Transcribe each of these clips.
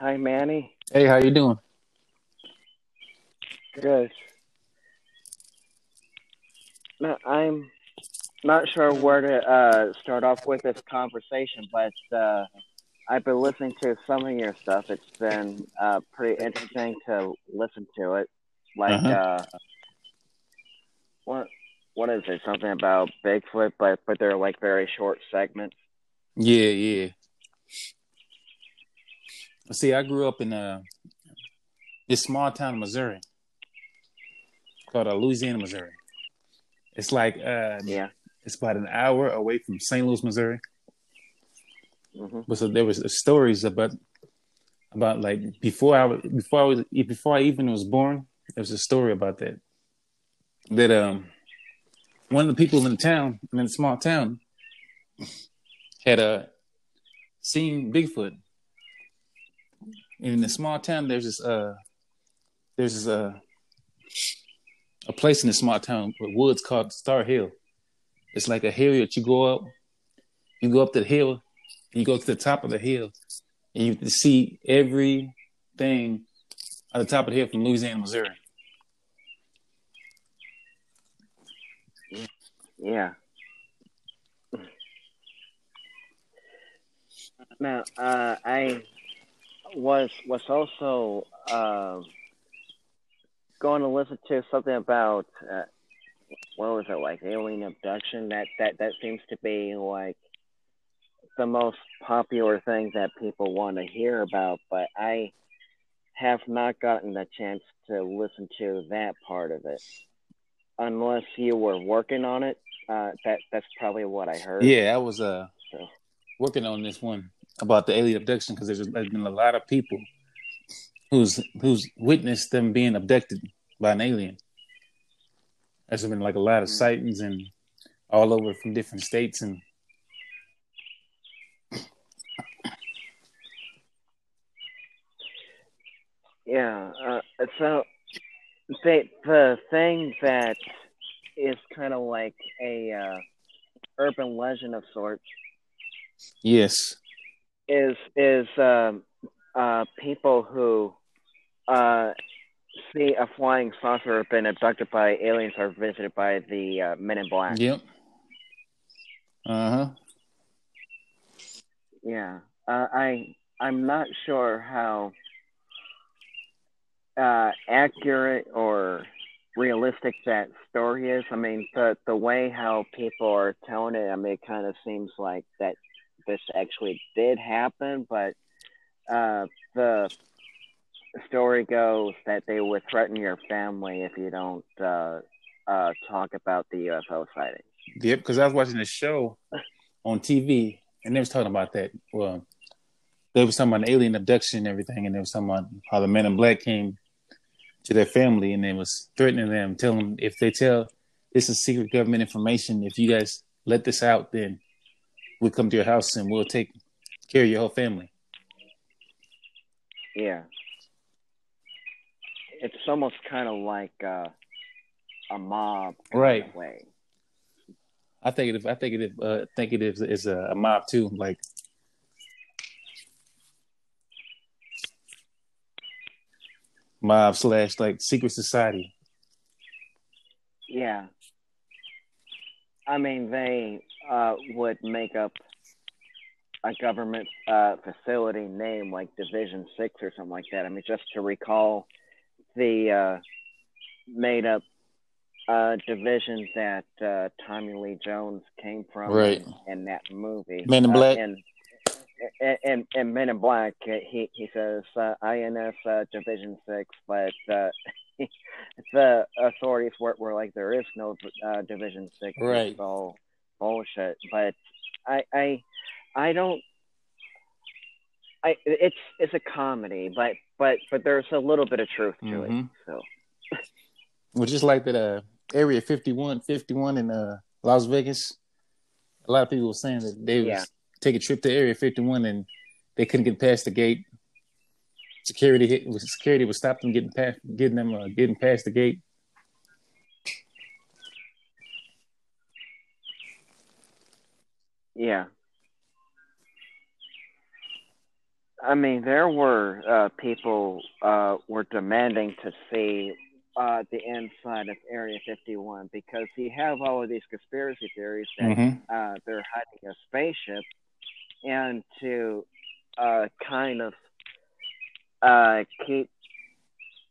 Hi, Manny. Hey, how you doing? Good. No, I'm not sure where to uh, start off with this conversation, but uh, I've been listening to some of your stuff. It's been uh, pretty interesting to listen to it. Like, Uh-huh. uh, what what is it? Something about Bigfoot, but but they're like very short segments. Yeah, yeah. See, I grew up in a this small town in Missouri called uh, Louisiana, Missouri. It's like uh Yeah. it's about an hour away from St. Louis, Missouri. hmm But so there was stories about about like before I was before I was before I even was born. There was a story about that. That um one of the people in the town in the small town had uh seen Bigfoot. In the small town, there's this uh there's this uh a place in the small town with woods called Star Hill. It's like a hill that you go up, you go up the hill, you go to the top of the hill, and you see everything at the top of the hill from Louisiana, Missouri. Yeah. Now, uh, I was was also uh, going to listen to something about uh, what was it like alien abduction. That that that seems to be like the most popular thing that people want to hear about. But I have not gotten the chance to listen to that part of it, unless you were working on it. Uh, that that's probably what I heard. Yeah, I was uh So- working on this one about the alien abduction because there's, there's been a lot of people who's who's witnessed them being abducted by an alien. There's been like a lot of sightings and all over from different states and Yeah. Uh, so the the thing that is kind of like a uh, urban legend of sorts yes, is is um, uh, people who uh, see a flying saucer have been abducted by aliens or visited by the uh, Men in Black. yep, uh huh, Yeah, uh, I I'm not sure how uh, accurate or realistic that story is. I mean, the the way how people are telling it, I mean, it kind of seems like that this actually did happen, but uh, the story goes that they would threaten your family if you don't uh, uh, talk about the UFO sighting. yep. Because I was watching a show on TV and they was talking about that. Well, they was talking about alien abduction and everything, and they was talking about how the Men in Black came to their family and they was threatening them, telling them if they tell this is secret government information, if you guys let this out, then we'll come to your house and we'll take care of your whole family. Yeah. It's almost kind of like uh, a mob Right. way. I think it. I think it. Uh, think it is is a, a mob too. Like mob slash like secret society. Yeah. I mean, they uh, would make up a government uh, facility name like Division Six or something like that. I mean, just to recall the uh, made up uh, division that uh, Tommy Lee Jones came from Right. in, in that movie. Men in Uh, Black? and, and, and, and Men in Black, uh, he, he says uh, INS uh, Division 6, but uh, the authorities were, were like, there is no uh, Division 6. Right. It's all bullshit. But I, I, I don't. I, it's it's a comedy, but but but there's a little bit of truth to it. Mhm. So Well, just like that. Uh, Area 51, 51 in uh Las Vegas. A lot of people were saying that they Yeah. was take a trip to Area 51 and they couldn't get past the gate. Security hit security would stop them getting past getting them uh, getting past the gate. yeah. I mean, there were uh, people uh, were demanding to see uh, the inside of Area 51 because you have all of these conspiracy theories that Mhm. uh, they're hiding a spaceship, and to uh, kind of uh, keep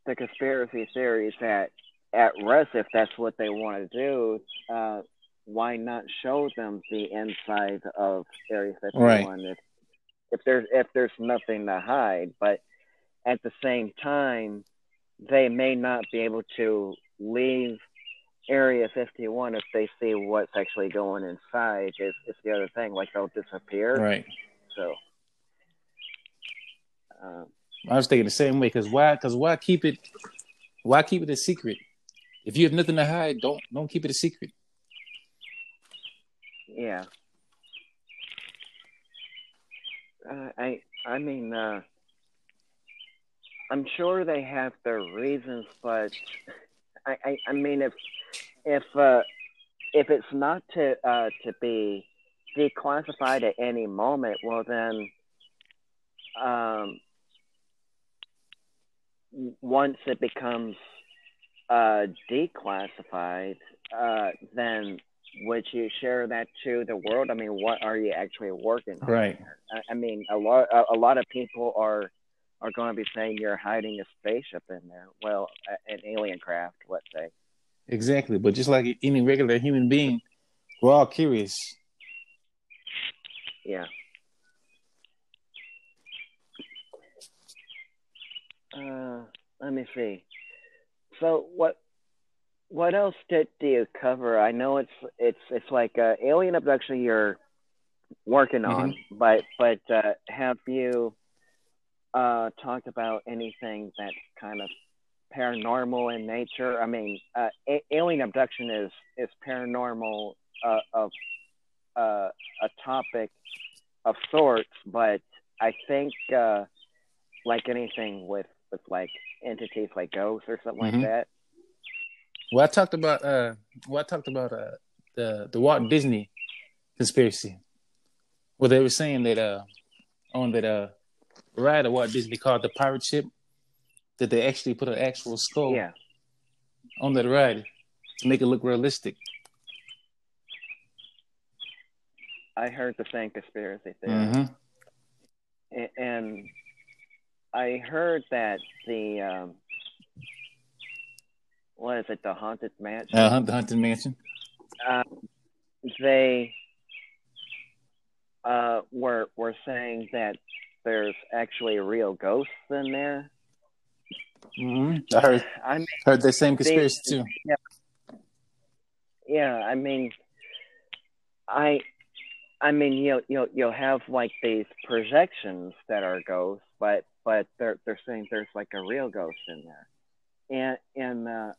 the conspiracy theories at at rest, if that's what they want to do, uh, why not show them the inside of Area 51 if if there's if there's nothing to hide? But at the same time, they may not be able to leave Area 51 if they see what's actually going inside. Is is the other thing? Like they'll disappear. Right. So. Uh, I was thinking the same way because why? Because why keep it? Why keep it a secret? If you have nothing to hide, don't don't keep it a secret. yeah. Uh, I I mean, uh, I'm sure they have their reasons, but I, I, I mean, if if uh, if it's not to uh, to be declassified at any moment, well then, um, once it becomes uh, declassified, uh, then would you share that to the world? I mean, what are you actually working on? Right. I, I mean, a lot a, a lot of people are are going to be saying you're hiding a spaceship in there. Well, a- an alien craft, let's say. Exactly. But just like any regular human being, we're all curious. Yeah. Uh, let me see. So what what else did do you cover? I know it's it's it's like uh, alien abduction you're working on, but but uh, have you uh, talked about anything that's kind of paranormal in nature? I mean, uh, a- alien abduction is is paranormal uh, of uh, a topic of sorts, but I think uh, like anything with with like entities like ghosts or something Mhm. like that. Well, I talked about uh, well, I talked about uh, the the Walt Disney conspiracy, where they were saying that uh, on that uh, ride of Walt Disney called the pirate ship, that they actually put an actual skull Yeah, on that ride to make it look realistic. I heard the same conspiracy theory, Mm-hmm. A- and I heard that the um, what is it, the haunted mansion? Uh-huh, the Haunted Mansion. uh, they uh, were were saying that there's actually real ghosts in there. Mm-hmm. I heard I mean, heard that same conspiracy too. yeah, I mean, I, I mean, you'll you'll you'll have like these projections that are ghosts, but but they're they're saying there's like a real ghost in there, and and uh,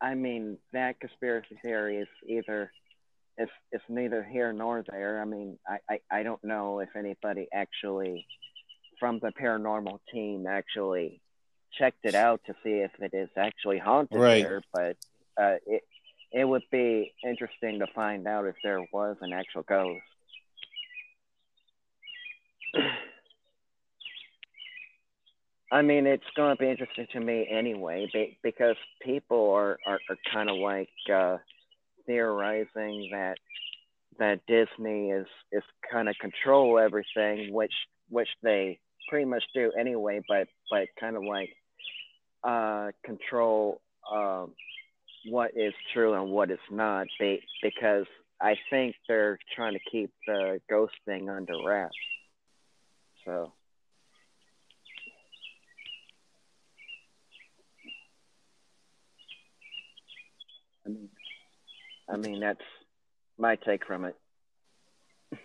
I mean that conspiracy theory is either it's it's neither here nor there. I mean, I I, I don't know if anybody actually from the paranormal team actually checked it out to see if it is actually haunted Right. there, but uh, it it would be interesting to find out if there was an actual ghost. I mean, it's going to be interesting to me anyway, be, because people are, are, are kind of like uh, theorizing that that Disney is is kind of control everything, which which they pretty much do anyway, but but kind of like uh, control um, what is true and what is not, be, because I think they're trying to keep the ghost thing under wraps. So. I mean, I mean that's my take from it.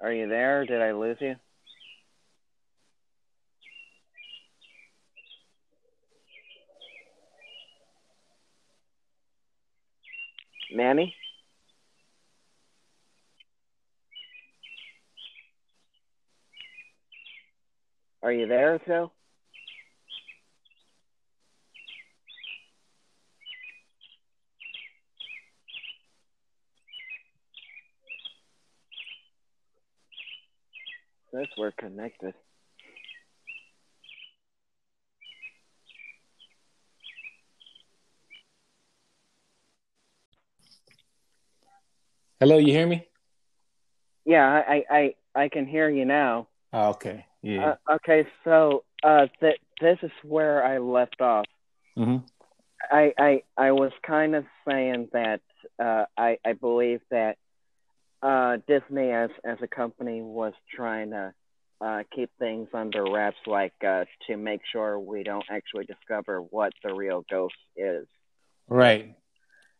Are you there? Did I lose you? Manny? there, so that's we're connected. Hello, you hear me? Yeah, I, I, I can hear you now. Oh, okay. Yeah. Uh, okay, so uh, th- this is where I left off. hmm I I I was kind of saying that uh, I I believe that uh, Disney as as a company was trying to uh, keep things under wraps, like uh, to make sure we don't actually discover what the real ghost is. Right.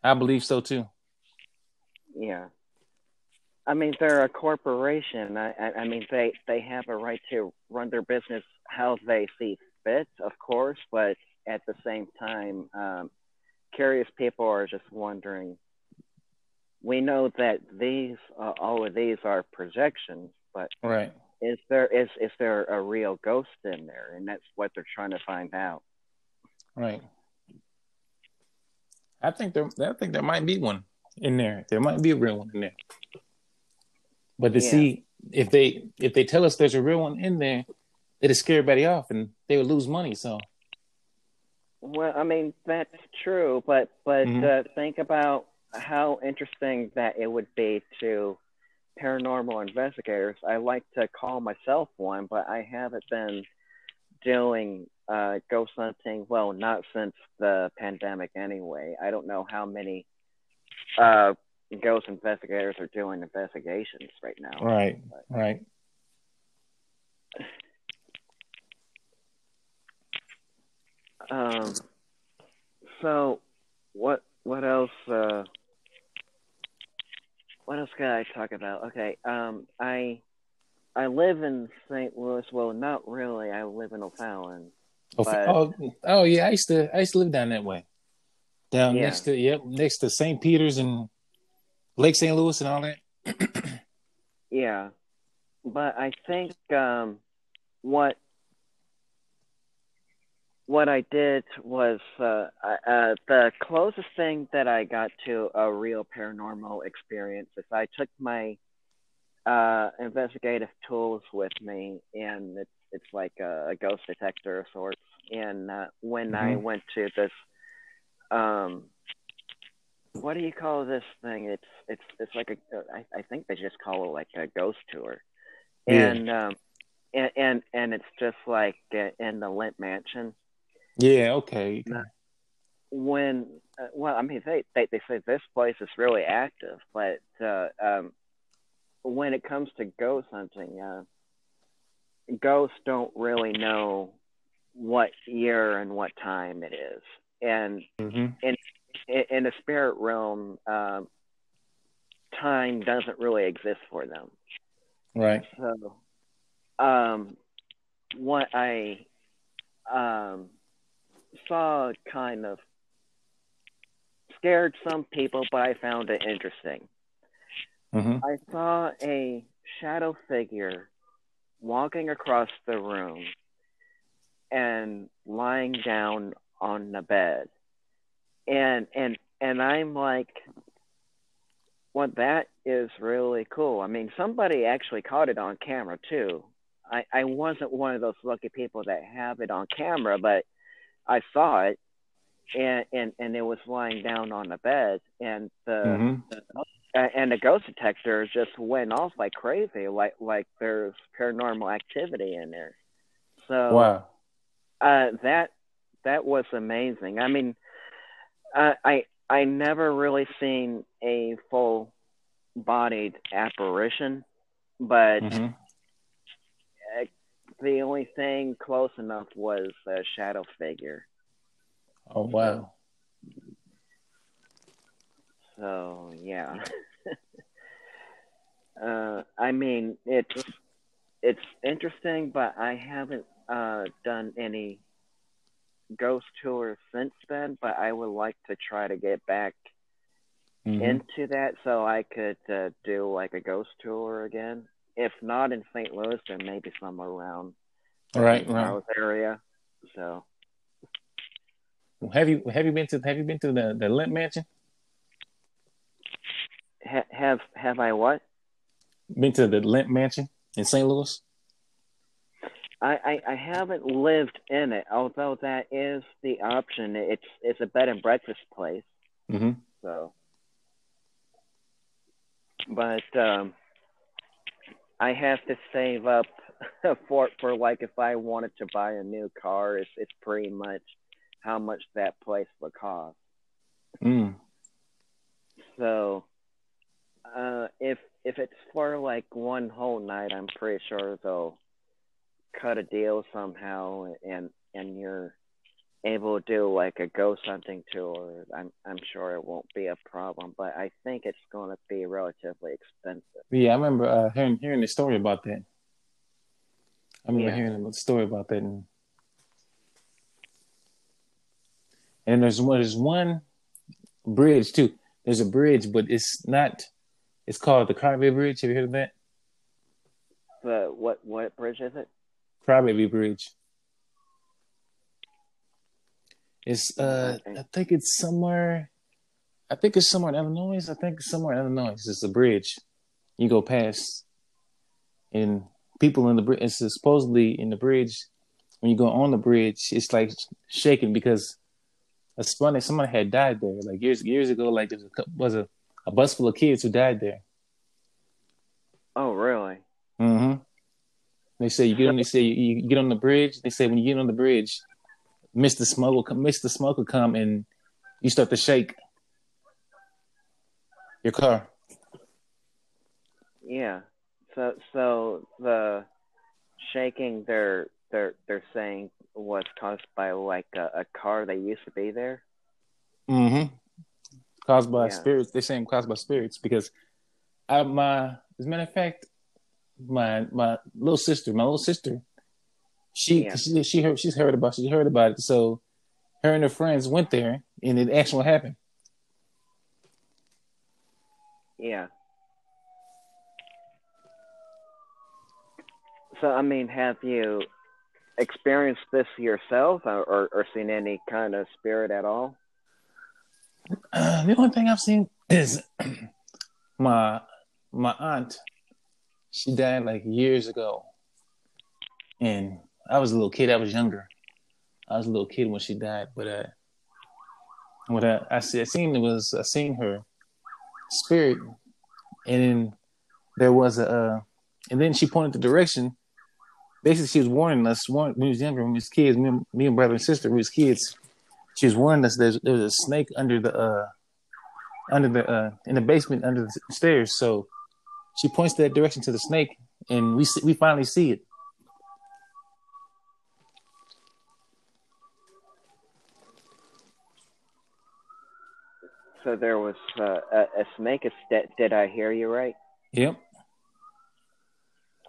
I believe so too. Yeah. I mean, they're a corporation. I, I, mean, they they have a right to run their business how they see fit, of course, but at the same time, um, curious people are just wondering. We know that these, uh, all of these are projections, but Right. is there is is there a real ghost in there? And that's what they're trying to find out. Right. I think there. I think there might be one in there. There might be a real one in there. But to Yeah. see if they if they tell us there's a real one in there, it'd scare everybody off, and they would lose money. So Well, I mean that's true, but but Mhm. uh, think about how interesting that it would be to paranormal investigators. I like to call myself one, but I haven't been doing uh, ghost hunting. Well, not since the pandemic, anyway. I don't know how many uh, ghost investigators are doing investigations right now. right, right. Um, so what what else uh what else can I talk about? Okay, um I I live in St. Louis. Well, not really. I live in O'Fallon. Oh, But- oh, oh, yeah. I used to I used to live down that way, down Yeah. next to yep, next to St. Peters and Lake St. Louis and all that. Yeah. But I think um what what I did was uh, uh, the closest thing that I got to a real paranormal experience is I took my uh, investigative tools with me, and it's it's like a, a ghost detector of sorts. And uh, when I Mhm. went to this, um, what do you call this thing? It's it's it's like a I, I think they just call it like a ghost tour, Yeah. and um, and and and it's just like uh, in the Lemp Mansion Yeah. Okay. When uh, well i mean they, they they say this place is really active but uh um when it comes to ghost hunting uh ghosts don't really know what year and what time it is and hmm in, in the spirit realm um time doesn't really exist for them Right. so, um, what I um, saw kind of scared some people, but I found it interesting. hmm I saw a shadow figure walking across the room and lying down on the bed. And and and I'm like well that is really cool. I mean somebody actually caught it on camera too. I, I wasn't one of those lucky people that have it on camera, but I saw it and, and, and it was lying down on the bed and the hmm uh, and the ghost detector just went off like crazy, like like there's paranormal activity in there. So Wow. uh, that that was amazing. I mean, uh, I I never really seen a full bodied apparition, but hmm uh, the only thing close enough was a shadow figure. Oh wow. So yeah. uh, I mean, it's it's interesting, but I haven't uh, done any ghost tours since then. But I would like to try to get back Mhm. into that so I could uh, do like a ghost tour again. If not in St. Louis, then maybe somewhere around Right. the Right. Area. So Have you have you been to have you been to the the Lemp Mansion? ha- have have I what? Been to the Lemp Mansion in St. Louis? I, I, I haven't lived in it, although that is the option. It's it's a bed and breakfast place. Mm-hmm. So, but um, I have to save up for for like if I wanted to buy a new car, it's it's pretty much how much that place would cost. Mm. So, uh, if if it's for like one whole night, I'm pretty sure they'll cut a deal somehow, and and you're able to do like a ghost hunting tour. I'm I'm sure it won't be a problem, but I think it's going to be relatively expensive. Yeah, I remember uh, hearing hearing the story about that. I remember Yeah. hearing the story about that, and and there's one there's one bridge too. There's a bridge, but it's not. It's called the Crybaby Bridge. Have you heard of that? The what what bridge is it? Crybaby Bridge. It's uh, Okay. I think it's somewhere. I think it's somewhere in Illinois. I think it's somewhere in Illinois. It's a bridge. You go past, and people in the bridge. It's supposedly in the bridge. When you go on the bridge, it's like shaking because it's funny. someone had died there, like years years ago. Like there was a, was a, a bus full of kids who died there. Oh, really? Mm-hmm. They say you get on. They say you, you get on the bridge. They say when you get on the bridge, Mister Smoke come. Mister Smoke come and you start to shake your car. Yeah. So so the shaking they're they're they're saying was caused by like a, a car that used to be there. Mm-hmm. Caused by Yeah. spirits. They're saying caused by spirits because I, my as a matter of fact, my my little sister, my little sister, she Yeah. she she heard she's heard about she heard about it. So her and her friends went there and it actually happened. Yeah. So I mean, have you experienced this yourself, or, or, or seen any kind of spirit at all? Uh, the only thing I've seen is my my aunt. She died like years ago, and I was a little kid. I was younger. I was a little kid when she died, but uh, what I, I see, I seen it was I seen her spirit, and then there was a, uh, and then she pointed the direction. Basically, she was warning us. Warn, when we was younger, when we was kids, me, and- me and brother and sister, we was kids. She was warning us. There's there was a snake under the uh, under the uh, in the basement under the stairs. So she points that direction to the snake, and we see, we finally see it. So there was uh, a, a snake. Is that, did I hear you right? Yep,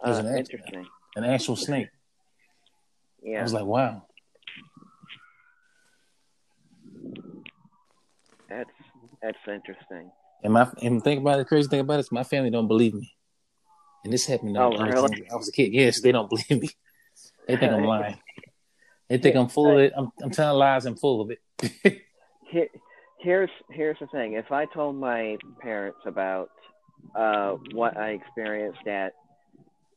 Uh, an act- interesting. an actual snake. Yeah. I was like, wow. That's that's interesting. And my and think about it. The crazy thing about it is my family don't believe me, and this happened. Oh, when I was, really? I was a kid. Yes, they don't believe me. They think I'm lying. They think I'm full of it. I'm, I'm telling lies. I'm full of it. Here, here's here's the thing. If I told my parents about uh, what I experienced at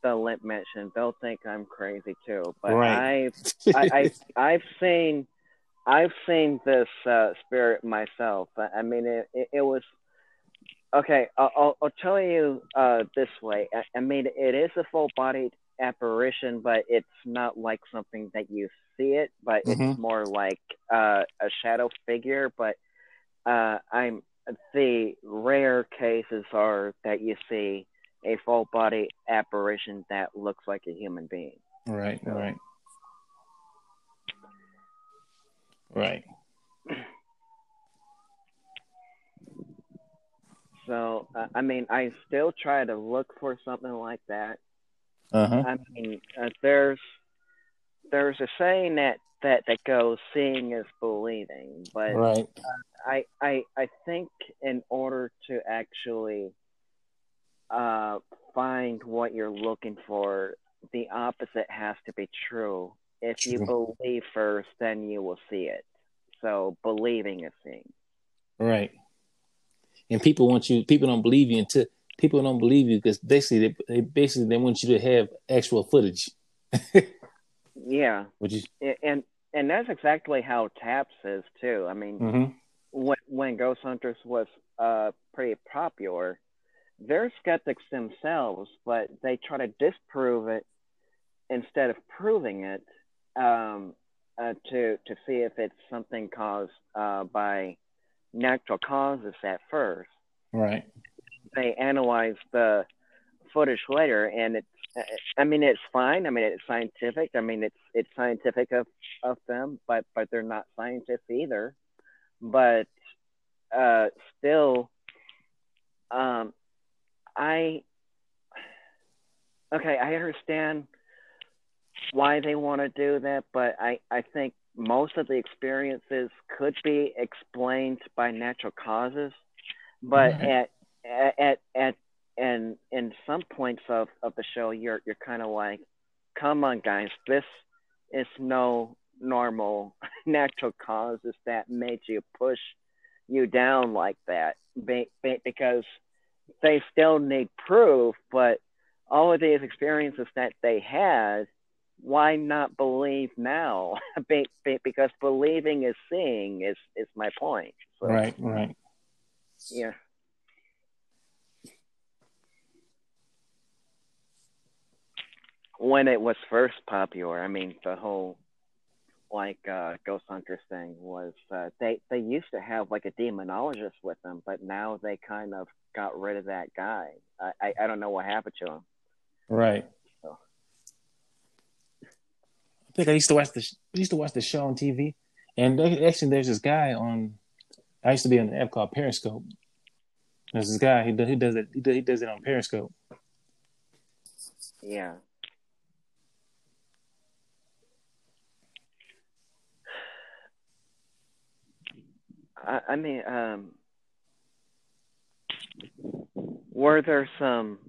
the Lemp Mansion, they'll think I'm crazy too. But Right. I've I, I I've seen I've seen this uh, spirit myself. I, I mean, it, it, it was okay. I'll, I'll, tell you uh, this way. I, I mean, it is a full-bodied apparition, but it's not like something that you see it, but it's Mhm. more like uh, a shadow figure. But uh, I'm the rare cases are that you see a full-body apparition that looks like a human being. right, right, right. So uh, I mean, I still try to look for something like that. Uh huh. I mean, uh, there's there's a saying that that that goes, "Seeing is believing," but Right. I I I think in order to actually uh, find what you're looking for, the opposite has to be true. If you believe first, then you will see it. So believing is seeing. Right. And people want you. People don't believe you until people don't believe you because basically they, they basically they want you to have actual footage. Yeah, Would you? A- and and that's exactly how TAPS is too. I mean, hmm when when Ghost Hunters was uh pretty popular, they're skeptics themselves, but they try to disprove it instead of proving it um, uh, to to see if it's something caused uh, by natural causes at first. Right. They analyze the footage later, and it's I mean it's fine. I mean it's scientific. I mean it's it's scientific of of them, but but they're not scientists either. But uh, still, um, I okay. I understand why they want to do that, but I I think most of the experiences could be explained by natural causes, but Right. at at at at and in some points of of the show, you're you're kind of like, come on, guys, this is no normal natural causes that made you push you down like that be, be, because they still need proof, but all of these experiences that they had, why not believe now? be, be, because believing is seeing is is my point. So, Right. Right. Yeah. When it was first popular, I mean, the whole like uh, Ghost Hunters thing was uh, they they used to have like a demonologist with them, but now they kind of got rid of that guy. I I, I don't know what happened to him. Right. I think I used to watch the I used to watch the show on TV, and actually, there's this guy on. I used to be on an app called Periscope. There's this guy. He does. He does it. He does, he does it on Periscope. Yeah. I, I mean, um, were there some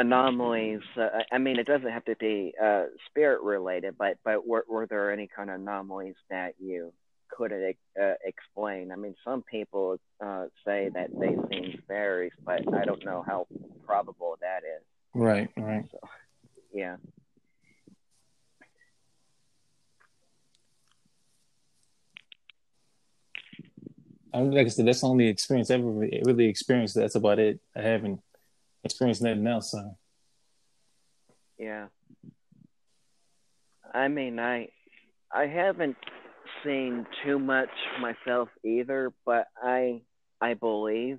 anomalies? Uh, I- I mean, it doesn't have to be uh, spirit related, but but were were there any kind of anomalies that you couldn't uh, explain? I mean, some people uh, say that they've seen fairies, but I don't know how probable that is. Right. Right. Yeah. I mean, like I said, that's the only experience I've ever really, really experienced. That's about it. I haven't experienced nothing else. So. Yeah. I mean, I I haven't seen too much myself either, but I I believe.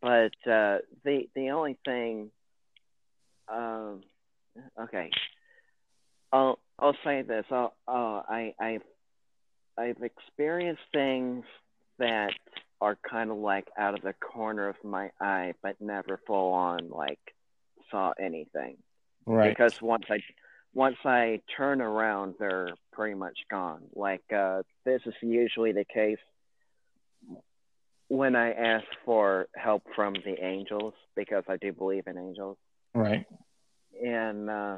But uh, the the only thing, um, okay, I'll I'll say this. I'll, uh, I I I've experienced things that are kind of like out of the corner of my eye, but never full on like saw anything Right. because once I once I turn around, they're pretty much gone. Like uh, this is usually the case when I ask for help from the angels because I do believe in angels. Right. And uh,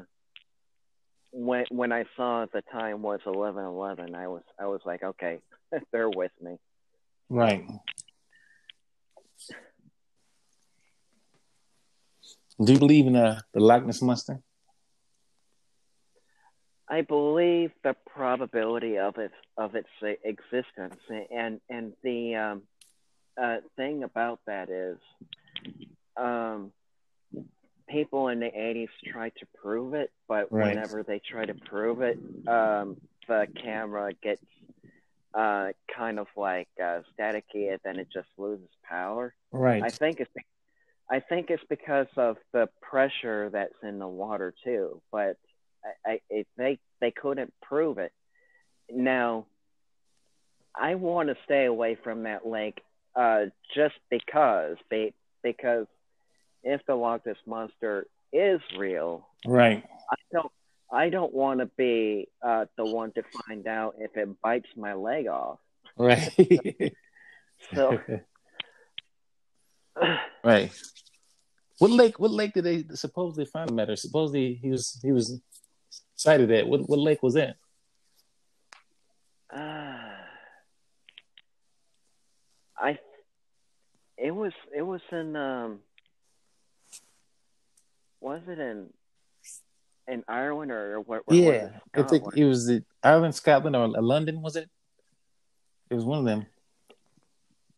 when when I saw the time was eleven eleven, I was I was like, okay, they're with me. Right. Do you believe in the the Loch Ness monster? I believe the probability of its of its existence, and and the um, uh, thing about that is, um, people in the '80s tried to prove it, but Right. whenever they try to prove it, um, the camera gets uh, kind of like uh, staticky, and then it just loses power. Right. I think it's I think it's because of the pressure that's in the water too, but I, I it, they they couldn't prove it. Now, I want to stay away from that lake uh, just because be, because if the Loch Ness monster is real, right. I don't I don't want to be uh, the one to find out if it bites my leg off. Right. So right. What lake? What lake did they supposedly find him at? Or supposedly he was he was sighted at? What what lake was that? Uh, I it was it was in um was it in in Ireland or where yeah, I think it was the Ireland, Scotland, or London. Was it? It was one of them.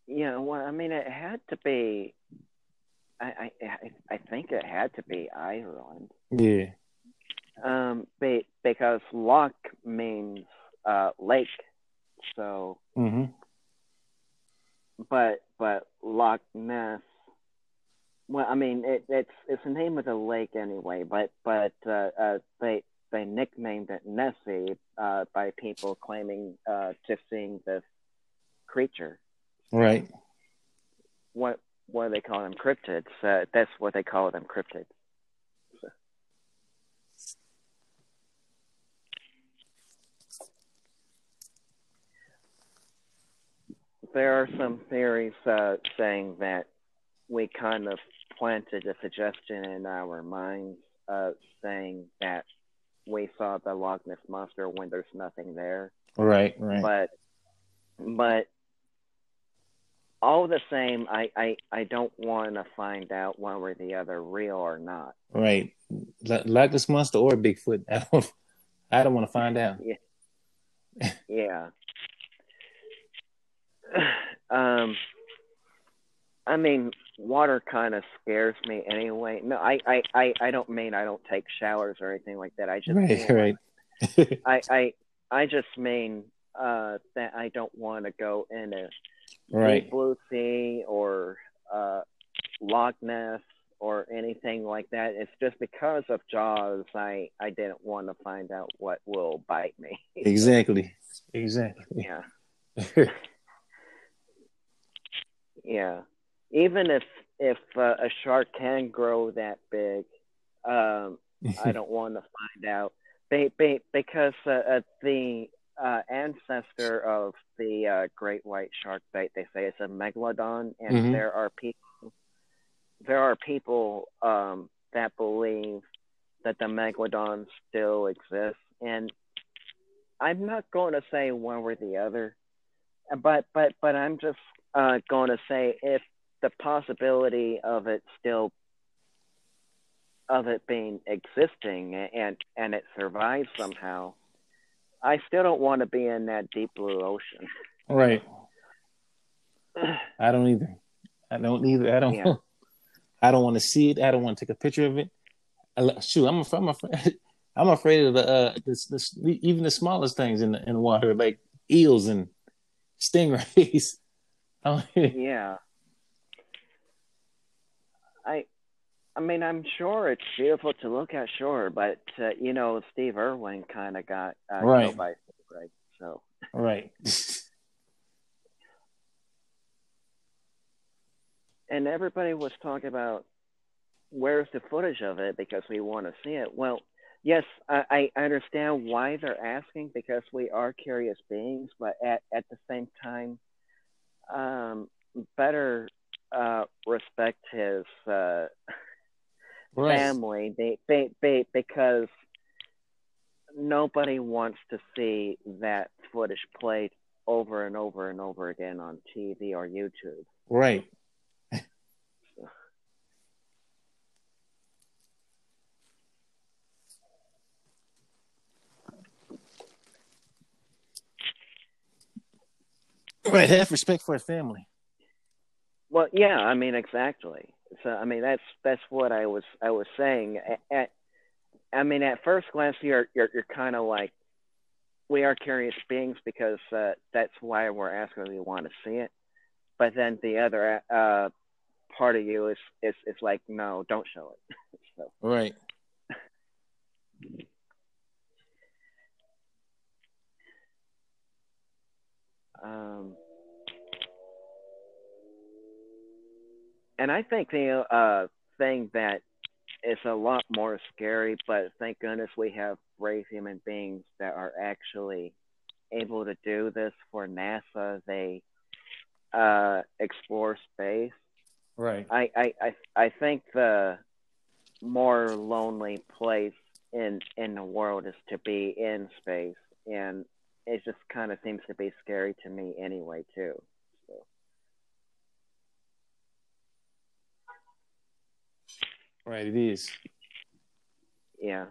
Yeah, well, I mean, it had to be. I I I think it had to be Ireland. Yeah. Um, be, because loch means uh, lake, so. Mm-hmm. But but Loch Ness. Well, I mean, it, it's it's the name of the lake anyway. But but uh, uh, they they nicknamed it Nessie uh, by people claiming uh, to seeing this creature. Right. What what do they call them? Cryptids. Uh, that's what they call them, cryptids. There are some theories uh, saying that we kind of planted a suggestion in our minds, uh, saying that we saw the Loch Ness monster when there's nothing there. Right. Right. But but all the same, I, I, I don't want to find out one way or the other, real or not. Right. L- Loch Ness monster or Bigfoot. I don't. I don't want to find out. Yeah. yeah. Um. I mean, water kind of scares me anyway. No, I, I, I, I don't mean I don't take showers or anything like that. I just Right. mean, Right. I, I, I just mean uh, that I don't want to go in a right. deep blue sea or uh, Loch Ness or anything like that. It's just because of Jaws, I, I didn't want to find out what will bite me. Exactly. Exactly. yeah, yeah. Even if if uh, a shark can grow that big, um, I don't want to find out. Be, be, because uh, uh, the uh, ancestor of the uh, great white shark bait, they say it's a megalodon, and Mhm. there are people, there are people um, that believe that the megalodon still exists, and I'm not going to say one or the other, but but but I'm just uh, going to say if the possibility of it still of it being existing and and it survives somehow i still don't want to be in that deep blue ocean right. I don't either. I don't either. I don't. Yeah. I don't want to see it. I don't want to take a picture of it. I, shoot i'm afraid. I'm afraid. I'm afraid of the, uh, this, this, even the smallest things in the, in the water, like eels and stingrays. Yeah i i mean i'm sure it's beautiful to look at sure but uh, you know steve irwin kind of got uh, Right. by snake, so right. and everybody was talking about where's the footage of it because we want to see it. Well, yes, I, I understand why they're asking because we are curious beings, but at, at the same time, um, better uh, respect his uh, Right. family be, be, be, because nobody wants to see that footage played over and over and over again on TV or YouTube. Right. Right. Have respect for his family. Well, yeah, I mean exactly. So I mean that's that's what I was I was saying. At, at I mean at first glance you're you're you're kind of like we are curious beings because uh, that's why we're asking we want to see it. But then the other uh, part of you is is is like no, don't show it. so Right. um and I think the uh, thing that is a lot more scary, but thank goodness we have brave human beings that are actually able to do this for NASA. They uh, explore space. Right. I, I, I, I think the more lonely place in in the world is to be in space, and it just kind of seems to be scary to me anyway too. So. Right. It is. Yeah.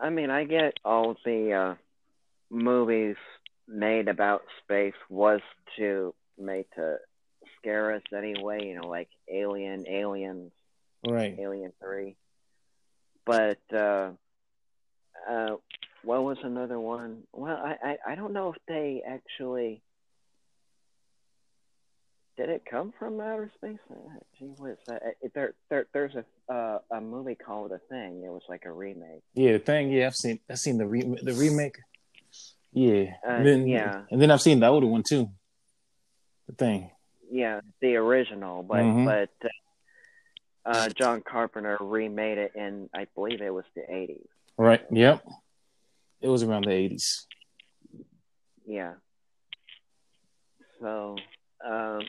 I mean, I get all the uh, movies made about space was to made to scare us anyway. You know, like Alien, Aliens, Right. Alien Three. But uh, uh, what was another one? Well, I, I I don't know if they actually did it come from outer space. Uh, Gee whiz, uh, it- there there there's a uh, a movie called The Thing. It was like a remake. Yeah, the thing. Yeah, I've seen. I've seen the re- the remake. Yeah. Uh, and then, yeah. And then I've seen the older one too. The thing. Yeah, the original, but Mhm. but uh, uh, John Carpenter remade it in I believe it was the 80s. Right. Yep. It was around the eighties. Yeah. So, um,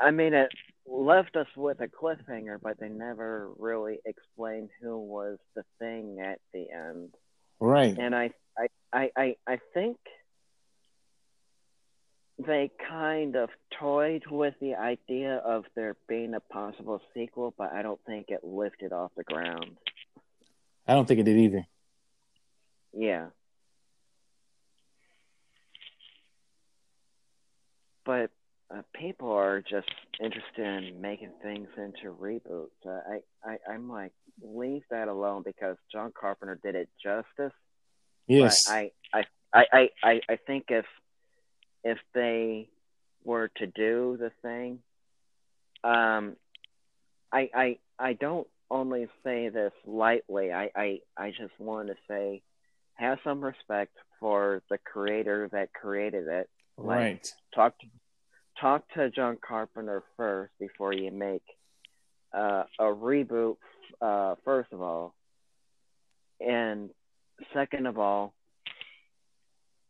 I mean, it left us with a cliffhanger, but they never really explained who was the thing at the end. Right. And I, I, I, I, I think they kind of toyed with the idea of there being a possible sequel, but I don't think it lifted off the ground. I don't think it did either. Yeah. But uh, people are just interested in making things into reboots. Uh, I, I, I'm like, leave that alone because John Carpenter did it justice. Yes. But I, I, I, I, I, I think if if they were to do the thing, um, I, I, I don't only say this lightly. I, I, I just want to say, have some respect for the creator that created it. Like, right. Talk to, talk to John Carpenter first before you make uh, a reboot. Uh, first of all, and second of all,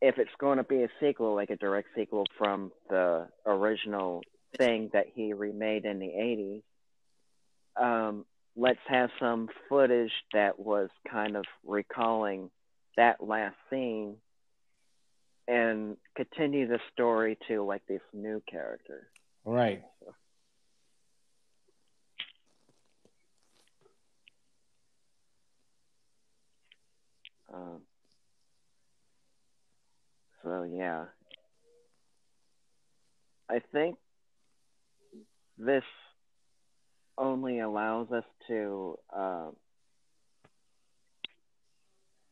if it's going to be a sequel, like a direct sequel from the original thing that he remade in the 80s, um, let's have some footage that was kind of recalling that last scene and continue the story to like this new character. Right. Um, so yeah, I think this only allows us to um,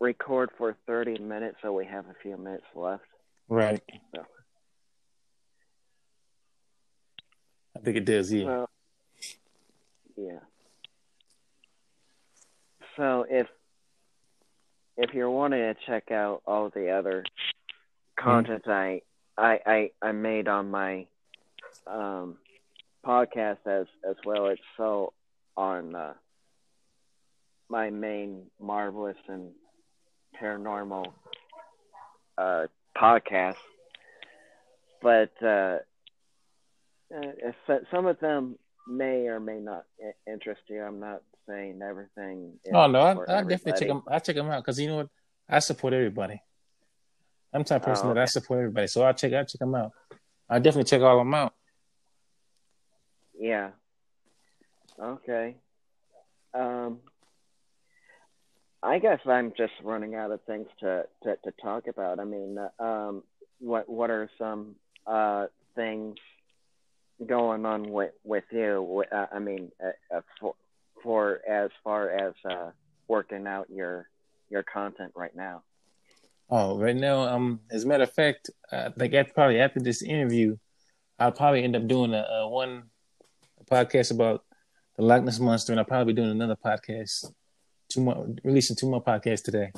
record for 30 minutes, so we have a few minutes left. Right. So, I think it does. Yeah. so yeah. So if if you're wanting to check out all the other content I, I I I made on my um podcast as as well, it's so on uh, my main marvelous and paranormal uh podcast. But uh, uh, some of them may or may not interest you. I'm not saying everything. Oh no, I, definitely check them. I check them out because you know what? I support everybody. I'm the type of person Oh, that I support everybody, so I check. I check them out. I definitely check all of them out. Yeah. Okay. Um, I guess I'm just running out of things to, to, to talk about. I mean, um, what what are some uh, things going on with with you? Uh, I mean, uh, uh, for for as far as uh, working out your your content right now. Oh, right now, um, as a matter of fact, I think after, probably after this interview, I'll probably end up doing a, a one podcast about the Loch Ness monster, and I'll probably be doing another podcast, two more, releasing two more podcasts today.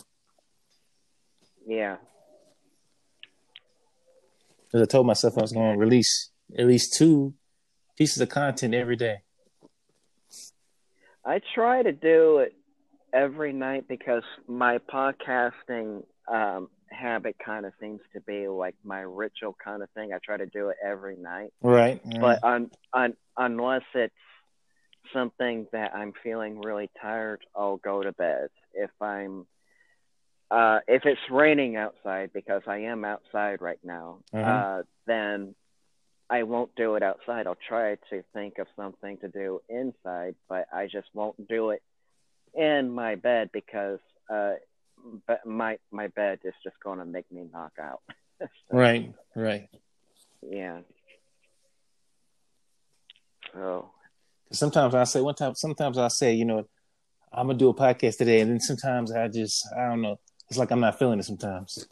Yeah. Because I told myself I was going to release at least two pieces of content every day. I try to do it every night because my podcasting um, habit kind of seems to be like my ritual kind of thing. I try to do it every night, Right. but un, un, unless it's something that I'm feeling really tired, I'll go to bed. If I'm uh, if it's raining outside because I am outside right now, Mhm. uh, then I won't do it outside. I'll try to think of something to do inside, but I just won't do it in my bed because uh, but my my bed is just going to make me knock out. right, right. Yeah. So sometimes I say one time. Sometimes I say, you know, I'm gonna do a podcast today, and then sometimes I just I don't know. It's like I'm not feeling it sometimes.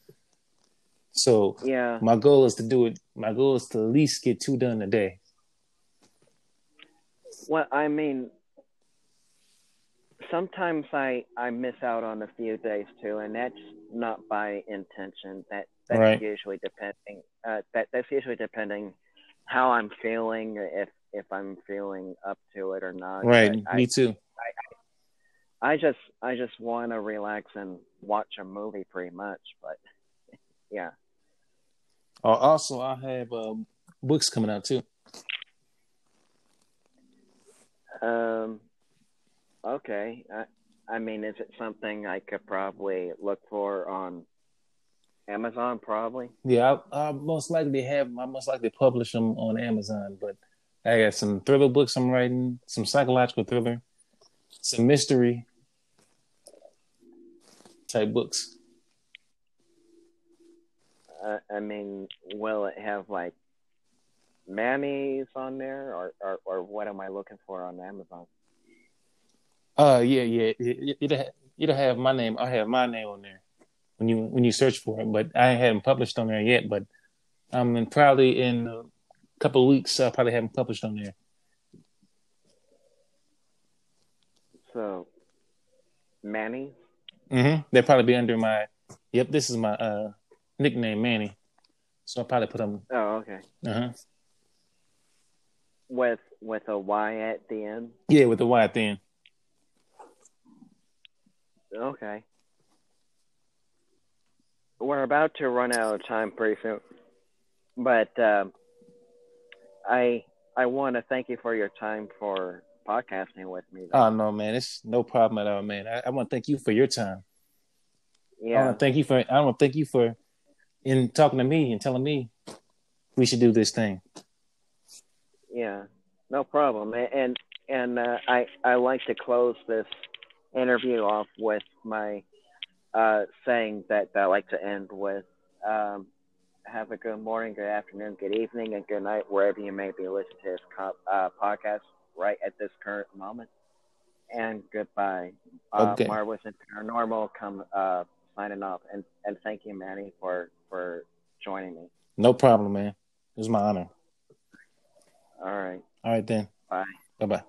So yeah, my goal is to do it. My goal is to at least get two done a day. Well, I mean, sometimes I I miss out on a few days too, and that's not by intention. That that's right. usually depending. Uh, that that's usually depending how I'm feeling, if if I'm feeling up to it or not. Right. I, Me too. I, I just I just want to relax and watch a movie, pretty much. But yeah. Uh, also, I have uh, books coming out too. Um. Okay. I, I mean, is it something I could probably look for on Amazon? Probably. Yeah, I, I most likely have. I most likely publish them on Amazon, but I got some thriller books I'm writing, some psychological thriller, some mystery type books. Uh, I mean, will it have like Mannies on there, or, or or what am I looking for on Amazon? Uh, yeah, yeah, it, it, it, it'll have my name. I have my name on there when you when you search for it, but I haven't published on there yet. But I'm in, probably in couple of weeks. I probably haven't published on there. So, Manny. Mm-hmm. They'll probably be under my. Yep, this is my uh, nickname, Manny. So I'll probably put them. Oh, okay. Uh huh. With with a Y at the end. Yeah, with a Y at the end. Okay. We're about to run out of time pretty soon, but. Um, I I want to thank you for your time for podcasting with me. Though. Oh no, man, it's no problem at all, man. I, I want to thank you for your time. Yeah, I want to thank you for I want to thank you for in talking to me and telling me we should do this thing. Yeah, no problem. And and uh, I I like to close this interview off with my uh, saying that, that I like to end with. Um, have a good morning, good afternoon, good evening, and good night, wherever you may be listening to this uh, podcast right at this current moment. And goodbye. Uh, okay. Marvelous and Paranormal come uh, signing off. And, and thank you, Manny, for, for joining me. No problem, man. It was my honor. All right. All right, then. Bye. Bye bye.